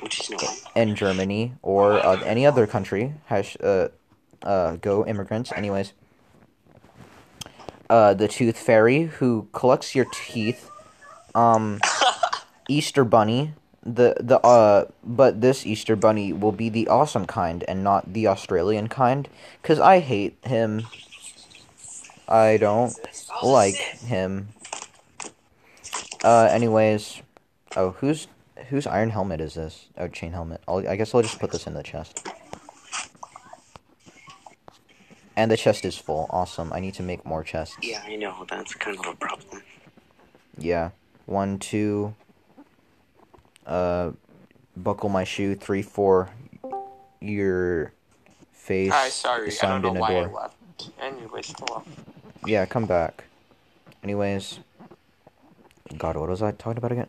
S2: Which is no.
S1: in Germany or uh, any other country. Hash, uh, uh, go immigrants. Anyways, uh, the Tooth Fairy who collects your teeth. Um, Easter Bunny. The the uh, but this Easter Bunny will be the awesome kind and not the Australian kind. Cause I hate him. I don't like him. Uh, anyways, oh, who's whose iron helmet is this? Oh, chain helmet. I'll, I guess I'll just put this in the chest. And the chest is full. Awesome. I need to make more chests.
S2: Yeah, I know. That's kind of a problem.
S1: Yeah. One, two. Uh, buckle my shoe. Three, four. Your face.
S3: Hi, sorry. I don't know
S1: in a
S3: why I
S1: door.
S3: left. Anyways, hello.
S1: Yeah, come back. Anyways. God, what was I talking about again?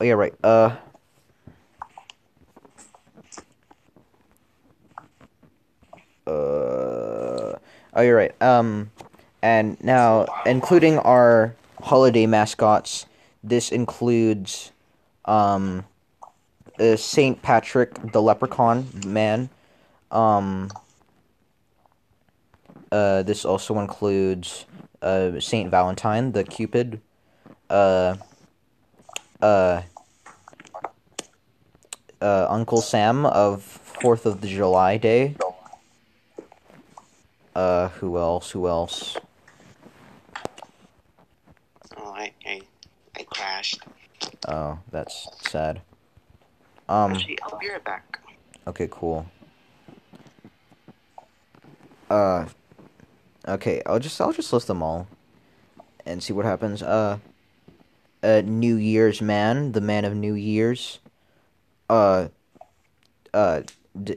S1: Oh yeah, right. Uh. Uh. Oh, you're right. Um, and now including our holiday mascots, this includes, um, uh, Saint Patrick, the Leprechaun Man. Um. Uh, this also includes uh, Saint Valentine, the Cupid, uh, uh, uh, Uncle Sam of Fourth of the July Day. Uh, who else? Who else?
S2: Oh, I, I, I crashed.
S1: Oh, that's sad. Um.
S2: Actually, I'll be right back.
S1: Okay, cool. Uh okay, I'll just I'll just list them all and see what happens. Uh uh New Year's man, the man of New Year's. Uh uh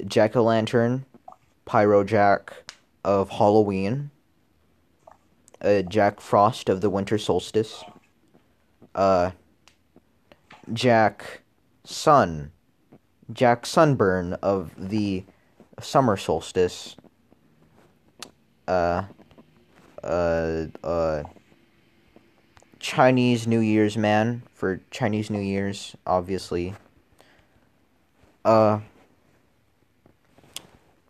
S1: Jack o' Lantern, Pyro Jack of Halloween. Uh Jack Frost of the Winter Solstice. Uh Jack Sun Jack Sunburn of the summer solstice. Uh, uh, uh, Chinese New Year's man for Chinese New Year's, obviously. Uh,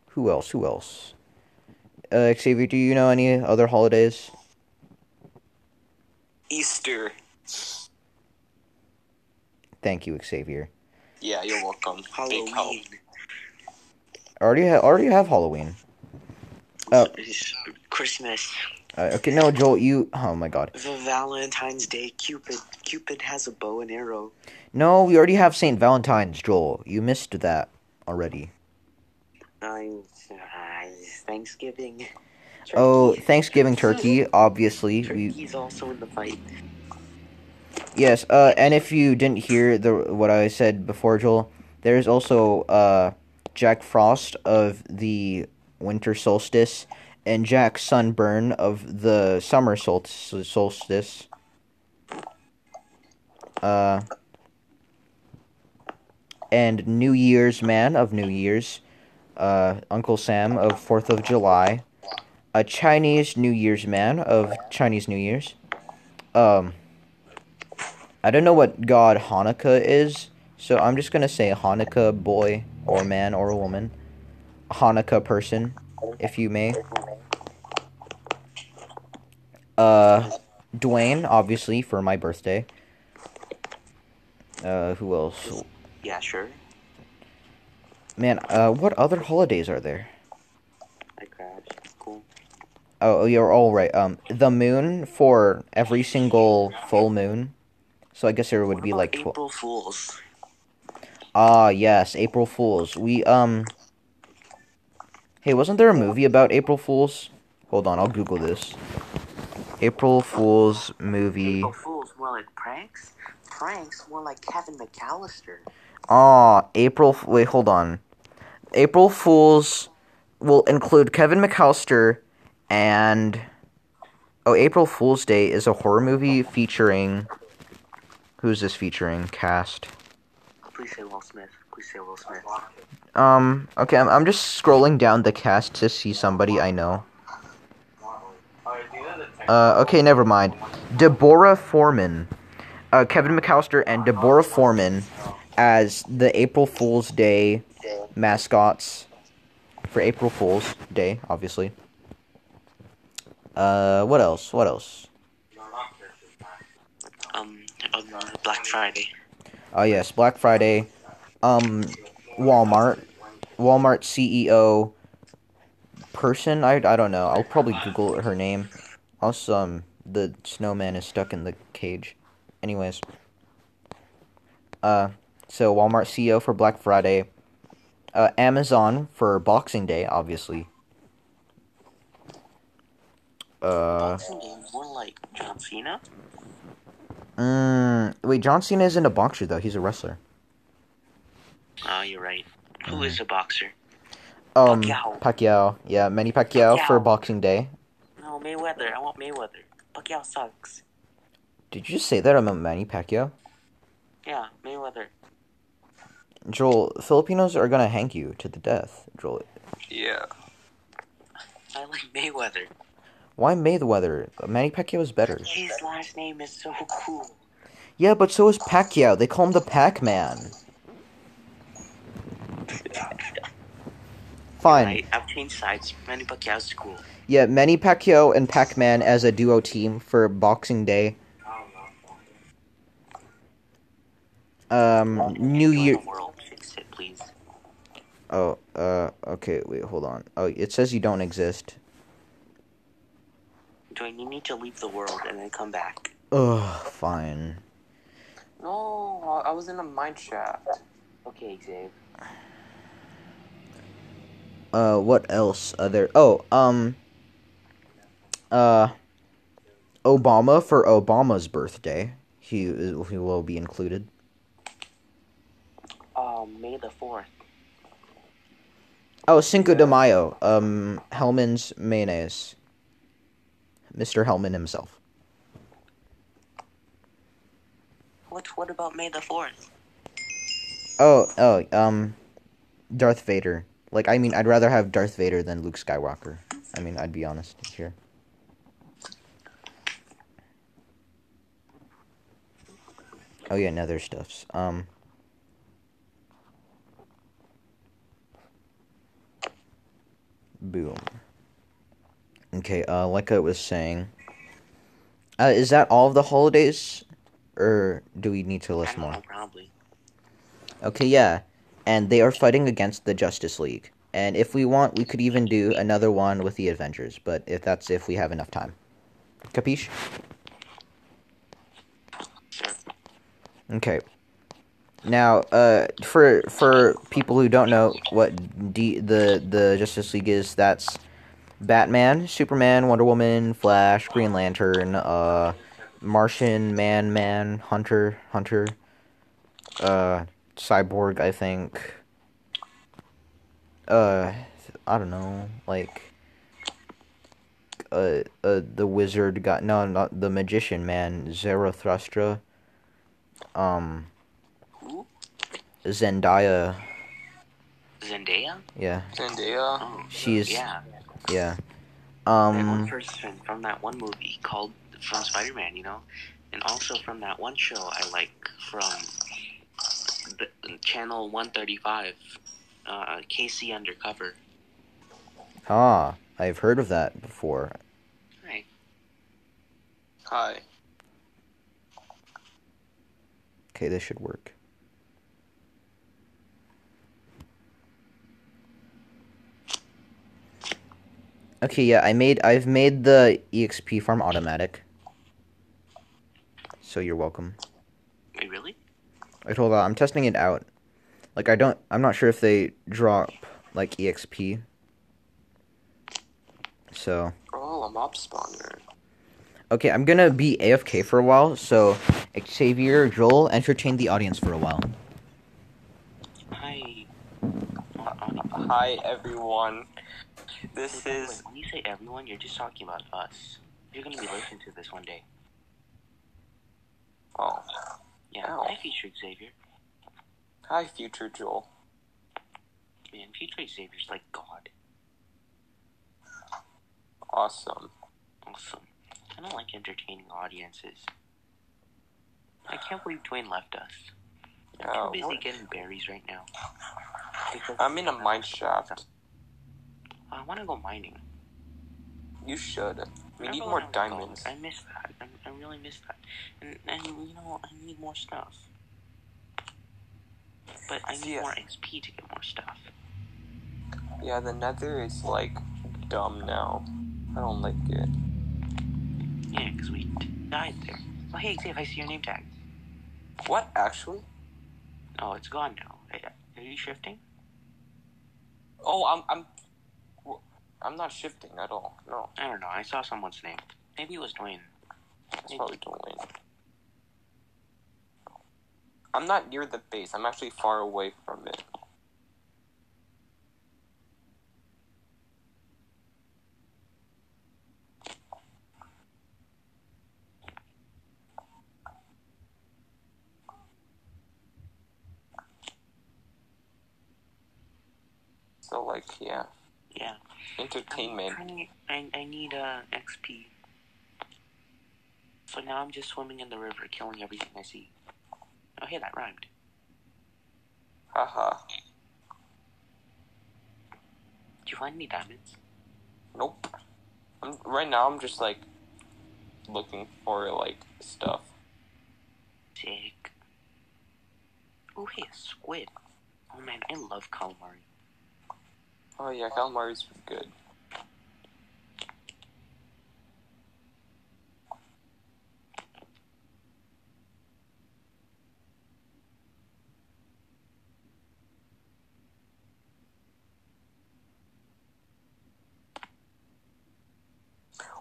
S1: who else? Who else? Uh, Xavier, do you know any other holidays?
S3: Easter.
S1: Thank you, Xavier.
S3: Yeah, you're welcome. Big help.
S2: Halloween.
S1: Already ha- already have Halloween. Oh.
S2: Christmas.
S1: Uh, okay, no, Joel, you. Oh my God.
S2: The Valentine's Day. Cupid. Cupid has a bow and arrow.
S1: No, we already have Saint Valentine's, Joel. You missed that already.
S2: Uh, uh, Thanksgiving.
S1: Oh, Thanksgiving turkey, obviously. We
S2: Turkey's also in the fight.
S1: yes. Uh, and if you didn't hear the what I said before, Joel, there's also uh Jack Frost of the winter solstice and Jack Sunburn of the summer sol- solstice. Uh, and New Year's Man of New Year's, uh, Uncle Sam of Fourth of July, a Chinese New Year's Man of Chinese New Year's. Um, I don't know what god Hanukkah is, so I'm just gonna say Hanukkah boy or man or woman, Hanukkah person, if you may. Uh, Dwayne, obviously for my birthday. Uh, who else?
S2: Yeah, sure.
S1: Man, uh, what other holidays are there?
S2: I grabbed. Cool.
S1: Oh, oh, you're all right. Um, the moon for every single full moon. So I guess there would
S2: What
S1: be like twelve.
S2: April Fools.
S1: Ah, yes, April Fools. We um. Hey, wasn't there a movie about April Fools? Hold on, I'll Google this. April Fools movie.
S2: April Fools more like pranks. Pranks more like Kevin McCallister.
S1: Ah, April. Wait, hold on. April Fools will include Kevin McCallister and. Oh, April Fool's Day is a horror movie featuring. Who's this featuring? Cast.
S2: Please say Will Smith. Say Will Smith.
S1: Um, okay, I'm, I'm just scrolling down the cast to see somebody I know. Uh, okay, never mind. Deborah Foreman. Uh, Kevin McCallister and Deborah Foreman as the April Fool's Day mascots for April Fool's Day, obviously. Uh, what else? What else?
S2: Um, um Black Friday.
S1: Oh yes, Black Friday. Um, Walmart, Walmart CEO person. I, I don't know. I'll probably Google her name. Also, um, the snowman is stuck in the cage. Anyways, uh, so Walmart CEO for Black Friday. Uh, Amazon for Boxing Day, obviously. Uh,
S2: Boxing Day more like John Cena.
S1: mm, wait, John Cena isn't a boxer though. He's a wrestler.
S2: Oh, you're right. Who is a boxer?
S1: Um,
S2: Pacquiao.
S1: Pacquiao. Yeah, Manny Pacquiao, for Boxing Day.
S2: No, Mayweather. I want Mayweather. Pacquiao sucks.
S1: Did you say that about Manny Pacquiao?
S2: Yeah, Mayweather.
S1: Joel, Filipinos are gonna hang you to the death. Joel,
S3: Yeah.
S2: I like Mayweather.
S1: why Mayweather? Manny Pacquiao is better.
S2: His last name is so cool.
S1: Yeah, but so is Pacquiao. They call him the Pac-Man. Fine.
S2: Right, I've changed sides. Manny Pacquiao's cool.
S1: Yeah, Manny Pacquiao and Pac-Man as a duo team for Boxing Day. Um, New Year.
S2: world. Fix it, please.
S1: Oh, uh, okay. Wait, hold on. Oh, it says you don't exist.
S2: Join. You need to leave the world and then come back.
S1: Ugh, fine.
S3: No, I was in a mine shaft.
S2: Okay, Xavier.
S1: Uh, what else are there? Oh, um, uh, Obama for Obama's birthday. He he will be included.
S2: Um, May the fourth.
S1: Oh, Cinco de Mayo. Um, Hellmann's mayonnaise. Mr. Hellman himself.
S2: What? What about May the fourth?
S1: Oh, oh, um, Darth Vader. Like, I mean, I'd rather have Darth Vader than Luke Skywalker. I mean, I'd be honest here. Oh yeah, nether stuffs. Um. Boom. Okay, uh, like I was saying, uh, is that all of the holidays, or do we need to list more?
S2: Probably.
S1: Okay, yeah and they are fighting against the Justice League. And if we want, we could even do another one with the Avengers. But if that's if we have enough time, capiche? Okay. Now, uh, for for people who don't know what D, the the Justice League is, that's Batman, Superman, Wonder Woman, Flash, Green Lantern, uh, Martian, Man, Man, Hunter, Hunter, uh, Cyborg, I think. Uh, I don't know, like. Uh, uh, the wizard got no, not the magician man, Zarathustra. Um,
S2: Who?
S1: Zendaya.
S2: Zendaya?
S1: Yeah,
S3: Zendaya.
S2: Oh,
S1: she's
S2: yeah.
S1: yeah.
S2: that one
S1: Um,
S2: person from that one movie called from Spider-Man, you know, and also from that one show I like from the, channel 135, uh, K.C. Undercover.
S1: ah, I've heard of that before.
S2: Hi.
S3: Hi.
S1: Okay, this should work. Okay, yeah, I made I've made the EXP farm automatic. So you're welcome.
S2: Wait, really?
S1: I told uh, I'm testing it out. Like I don't I'm not sure if they drop like EXP. So
S3: Oh, a mob spawner.
S1: Okay, I'm gonna be AFK for a while, so Xavier, Joel, entertain the audience for a while.
S2: Hi.
S3: Hi, everyone. This
S2: Wait, wait,
S3: is.
S2: wait, when you say everyone, you're just talking about us. You're gonna be listening to this one day.
S3: Oh.
S2: Yeah, hi, Future Xavier.
S3: Hi, future Joel.
S2: Man, Future Xavier's like God.
S3: Awesome.
S2: Awesome. I don't like entertaining audiences. I can't believe Dwayne left us. I'm
S3: Oh,
S2: too busy
S3: what-
S2: getting berries right now.
S3: I'm in a mine shaft.
S2: I want to go mining.
S3: You should. We need more diamonds.
S2: I miss that. I, I really miss that. And, and, you know, I need more stuff. But I need
S3: Yeah.
S2: more XP to get more stuff.
S3: Yeah, the nether is like dumb now. I don't like it.
S2: Yeah, because we died there. Oh, hey, Xavier, I see your name tag.
S3: What, actually?
S2: Oh, it's gone now. Are you shifting?
S3: Oh, I'm. I'm. I'm not shifting at all. No,
S2: I don't know. I saw someone's name. Maybe it was Dwayne.
S3: it's probably Dwayne. I'm not near the base. I'm actually far away from it. So, like, yeah. Entertainment.
S2: I'm I, I need uh, XP. So now I'm just swimming in the river, killing everything I see. Oh, hey, that rhymed.
S3: Haha.
S2: Did you find any diamonds?
S3: Nope. I'm, right now, I'm just like looking for like stuff.
S2: Sick. Oh, hey, a squid. Oh man, I love calamari.
S3: Oh yeah, calamari's good.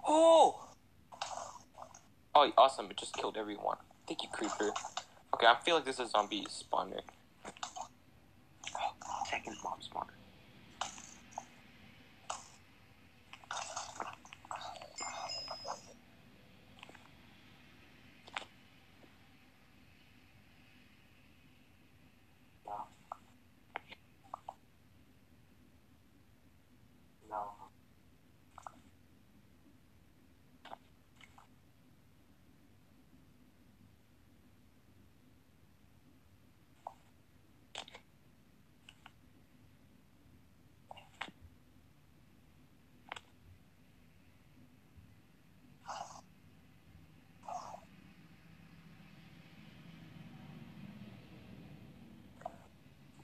S3: Oh! Oh, awesome! It just killed everyone. Thank you, creeper. Okay, I feel like this is a zombie spawner.
S2: Second mob spawner. No.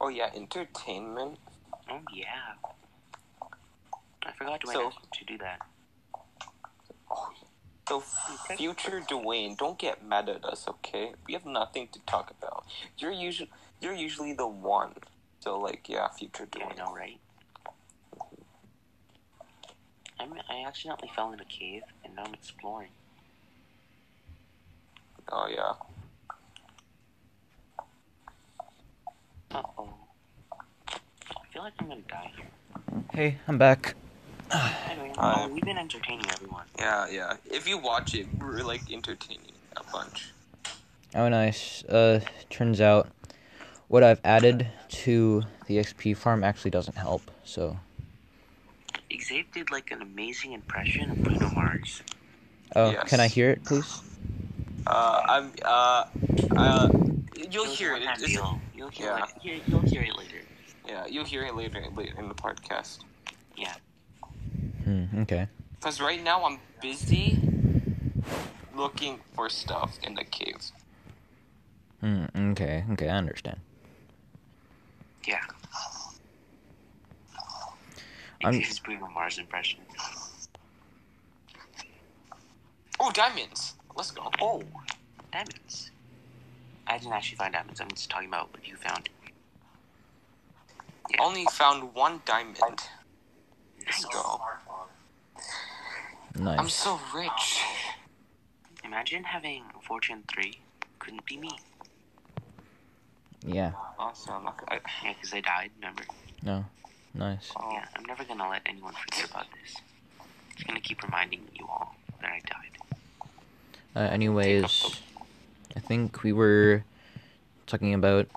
S3: Oh yeah, entertainment.
S2: Oh yeah. I forgot Dwayne
S3: So-
S2: to do that.
S3: So future Dwayne, don't get mad at us, okay? We have nothing to talk about. You're usually you're usually the one. So like yeah, future
S2: Yeah, I
S3: Dwayne.
S2: know, right? I'm, I accidentally fell in a cave, and now I'm exploring.
S3: Oh yeah.
S2: Uh oh. I feel like I'm gonna die here.
S1: Hey, I'm back.
S2: Anyway,
S3: Hi.
S2: oh, we've been entertaining everyone.
S3: Yeah, yeah. If you watch it, we're like entertaining a bunch.
S1: Oh, nice. Uh, turns out what I've added to the XP farm actually doesn't help. So,
S2: Xavier did like an amazing impression of Bruno Mars.
S1: oh,
S3: Yes.
S1: can I hear it, please?
S3: Uh, I'm uh, uh, you'll
S2: It
S3: hear
S2: a
S3: it.
S2: One-time
S3: It's-
S2: deal. You'll hear,
S3: yeah.
S2: it. Hear- You'll hear it later.
S3: yeah, you'll hear it later, later in the podcast.
S2: Yeah.
S1: Hmm. Okay.
S3: Cause right now I'm busy looking for stuff in the cave.
S1: Hmm. Okay. Okay. I understand.
S2: Yeah.
S1: I'm-
S2: It's his Bruno Mars impression.
S3: Oh, diamonds! Let's go.
S2: Oh, diamonds. I didn't actually find diamonds. I'm just talking about what you found. Yeah.
S3: Only found one diamond.
S2: Nice.
S3: Let's go. I'm so rich.
S2: Imagine having Fortune 3. Couldn't be me.
S1: Yeah.
S3: Awesome. i'm
S2: Yeah, because I died, remember?
S1: No. Nice.
S3: oh,
S2: Yeah, I'm never gonna let anyone forget about this. Just gonna keep reminding you all that I died.
S1: Uh, anyways, I think we were talking about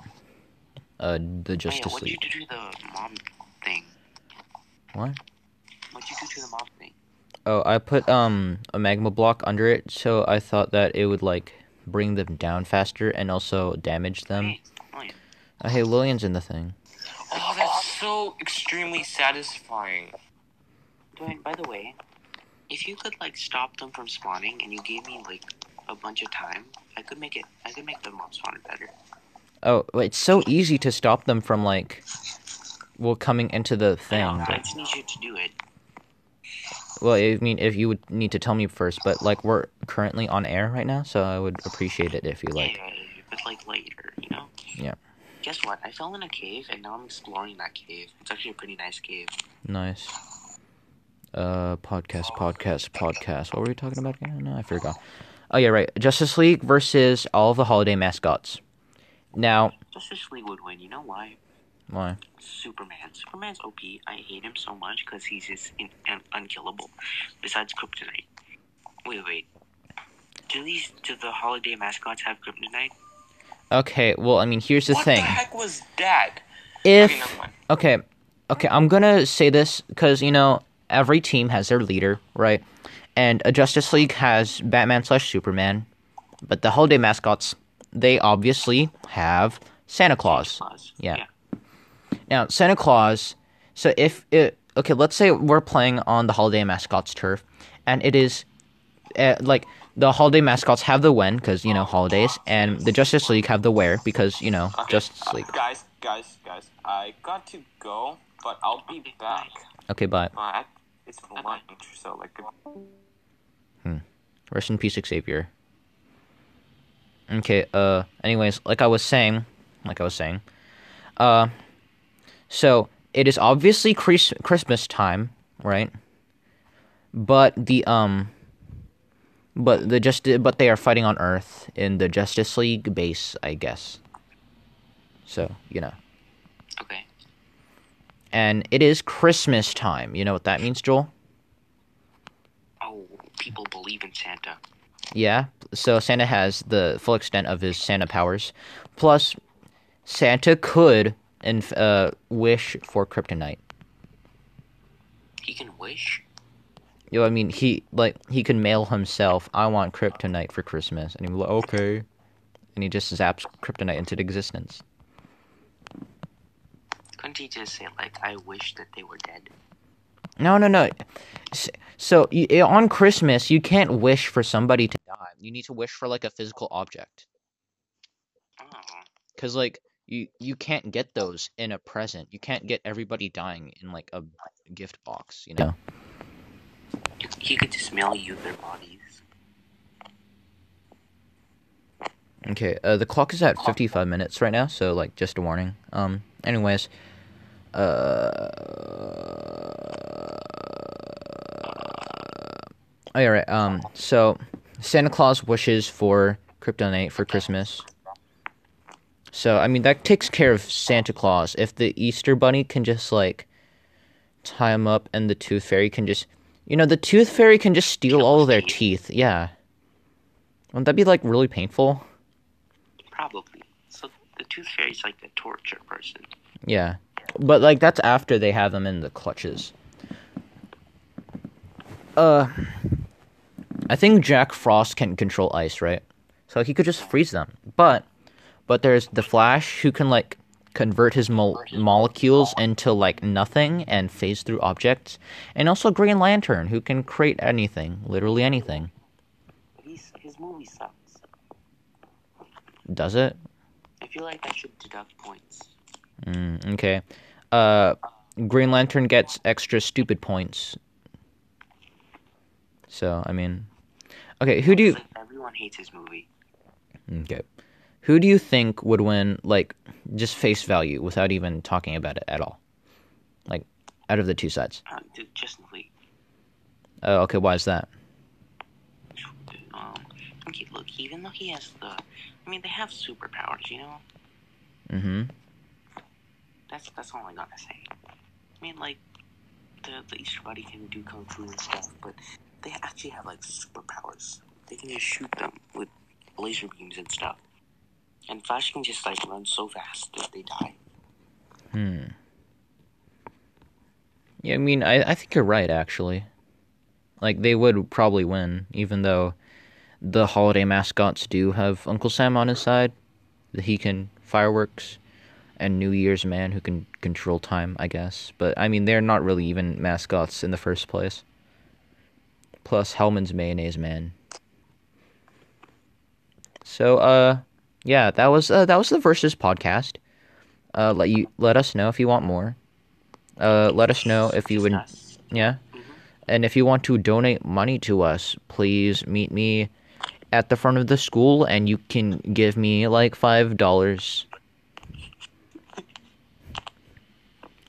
S1: uh the
S2: Oh, yeah,
S1: Justice
S2: what'd you do to the mob thing?
S1: What?
S2: What'd you do to the mob thing?
S1: Oh, I put um a magma block under it, so I thought that it would like bring them down faster and also damage them.
S2: Hey, yeah.
S1: Uh, hey, Lillian's in the thing.
S3: oh, that's so extremely satisfying.
S2: Dwayne, by the way, if you could like stop them from spawning and you gave me like a bunch of time, I could make it. I could make the mob spawner better.
S1: Oh, it's so easy to stop them from like, well, coming into the
S2: I
S1: thing.
S2: I
S1: But,
S2: just need you to do it.
S1: well, I mean, if you would need to tell me first, but like we're currently on air right now, so I would appreciate it if you like.
S2: yeah, but like later, you know.
S1: Yeah.
S2: Guess what? I fell in a cave and now I'm exploring that cave. It's actually a pretty nice cave.
S1: Nice. Uh, podcast, podcast, podcast. What were we talking about again? No, I forgot. Oh yeah, right. Justice League versus all the holiday mascots. Now,
S2: Justice League would win. You know why?
S1: why?
S2: Superman. Superman's OP. I hate him so much because he's just in, un- unkillable. Besides Kryptonite. Wait, wait. Do these do the holiday mascots have Kryptonite?
S1: Okay, well, I mean, here's the
S3: what
S1: thing.
S3: the heck was that?
S1: If
S3: Okay,
S1: okay, okay, I'm gonna say this because you know every team has their leader, right? And a Justice League has Batman slash Superman, but the holiday mascots they obviously have Santa Claus.
S2: Claus.
S1: Yeah. Now, Santa Claus. So if it okay, let's say we're playing on the holiday mascots turf, and it is uh, like the holiday mascots have the when because you know holidays, and the Justice League have the where because you know
S3: Okay,
S1: Justice
S3: uh,
S1: League.
S3: guys, guys, guys. I got to go, but I'll be back.
S1: Okay, bye.
S3: Uh, it's lunch, so like.
S1: Rest in peace, Xavier. Okay, uh, anyways, like I was saying, like I was saying, uh, so it is obviously Chris- Christmas time, right? But the, um, but the just, but they are fighting on Earth in the Justice League base, I guess. So, you know.
S2: Okay.
S1: And it is Christmas time. You know what that means, Joel?
S2: People believe in Santa.
S1: Yeah, so Santa has the full extent of his Santa powers. Plus, Santa could and uh, wish for kryptonite.
S2: He can wish.
S1: You know, I mean, he like he can mail himself. I want kryptonite for Christmas, and he'd like, okay, and he just zaps kryptonite into existence.
S2: Couldn't he just say like, "I wish that they were dead"?
S1: No, no, no. So you, on Christmas, you can't wish for somebody to die. You need to wish for like a physical object,
S2: Oh.
S1: because like You you can't get those in a present. You can't get everybody dying in like a gift box, you know.
S2: He could just mail you their bodies.
S1: Okay, uh, the clock is at 55 minutes right now, so like just a warning. Um, anyways, uh, all right. Um, so Santa Claus wishes for kryptonite for Christmas. So I mean that takes care of Santa Claus. If the Easter Bunny can just like tie him up, and the Tooth Fairy can just, you know, the Tooth Fairy can just steal all of their teeth. Yeah. Wouldn't that be like really painful?
S2: Probably. So the tooth fairy's like a torture person.
S1: Yeah. But like that's after they have them in the clutches. Uh I think Jack Frost can control ice, right? So he could just freeze them. But but there's the Flash who can like convert his mo- molecules into like nothing and phase through objects, and also Green Lantern who can create anything, literally anything.
S2: He's, his movie sucks.
S1: Does it?
S2: I feel like I should deduct points.
S1: Mm, okay. Uh, Green Lantern gets extra stupid points. So I mean, okay. Who do you?
S2: Everyone hates his movie.
S1: Okay. Who do you think would win, like, just face value without even talking about it at all? Like, out of the two sides.
S2: Uh, dude, Justin Lee.
S1: Uh, okay, why is that?
S2: Um, okay, look, even though he has the, I mean, they have superpowers, you know.
S1: Mm-hmm.
S2: That's that's all I gotta say. I mean, like, the the Easter Bunny can do kung fu and stuff, but they actually have like superpowers. They can just shoot them with laser beams and stuff. And Flash can just like run so fast that they die.
S1: Hmm. Yeah, I mean, I, I think you're right, actually. Like, they would probably win, even though the holiday mascots do have Uncle Sam on his side. That he can fireworks, and New Year's Man who can control time, I guess. But, I mean, they're not really even mascots in the first place. Plus, Hellmann's Mayonnaise Man. So, uh, yeah, that was uh, that was the Versus podcast. Uh, let you let us know if you want more. Uh, let us know if you would, yeah, and if you want to donate money to us, please meet me at the front of the school, and you can give me like five dollars.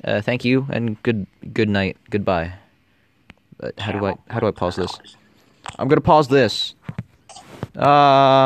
S1: Uh, thank you and good good night, goodbye. But how do I how do I pause this? I'm gonna pause this. Ah.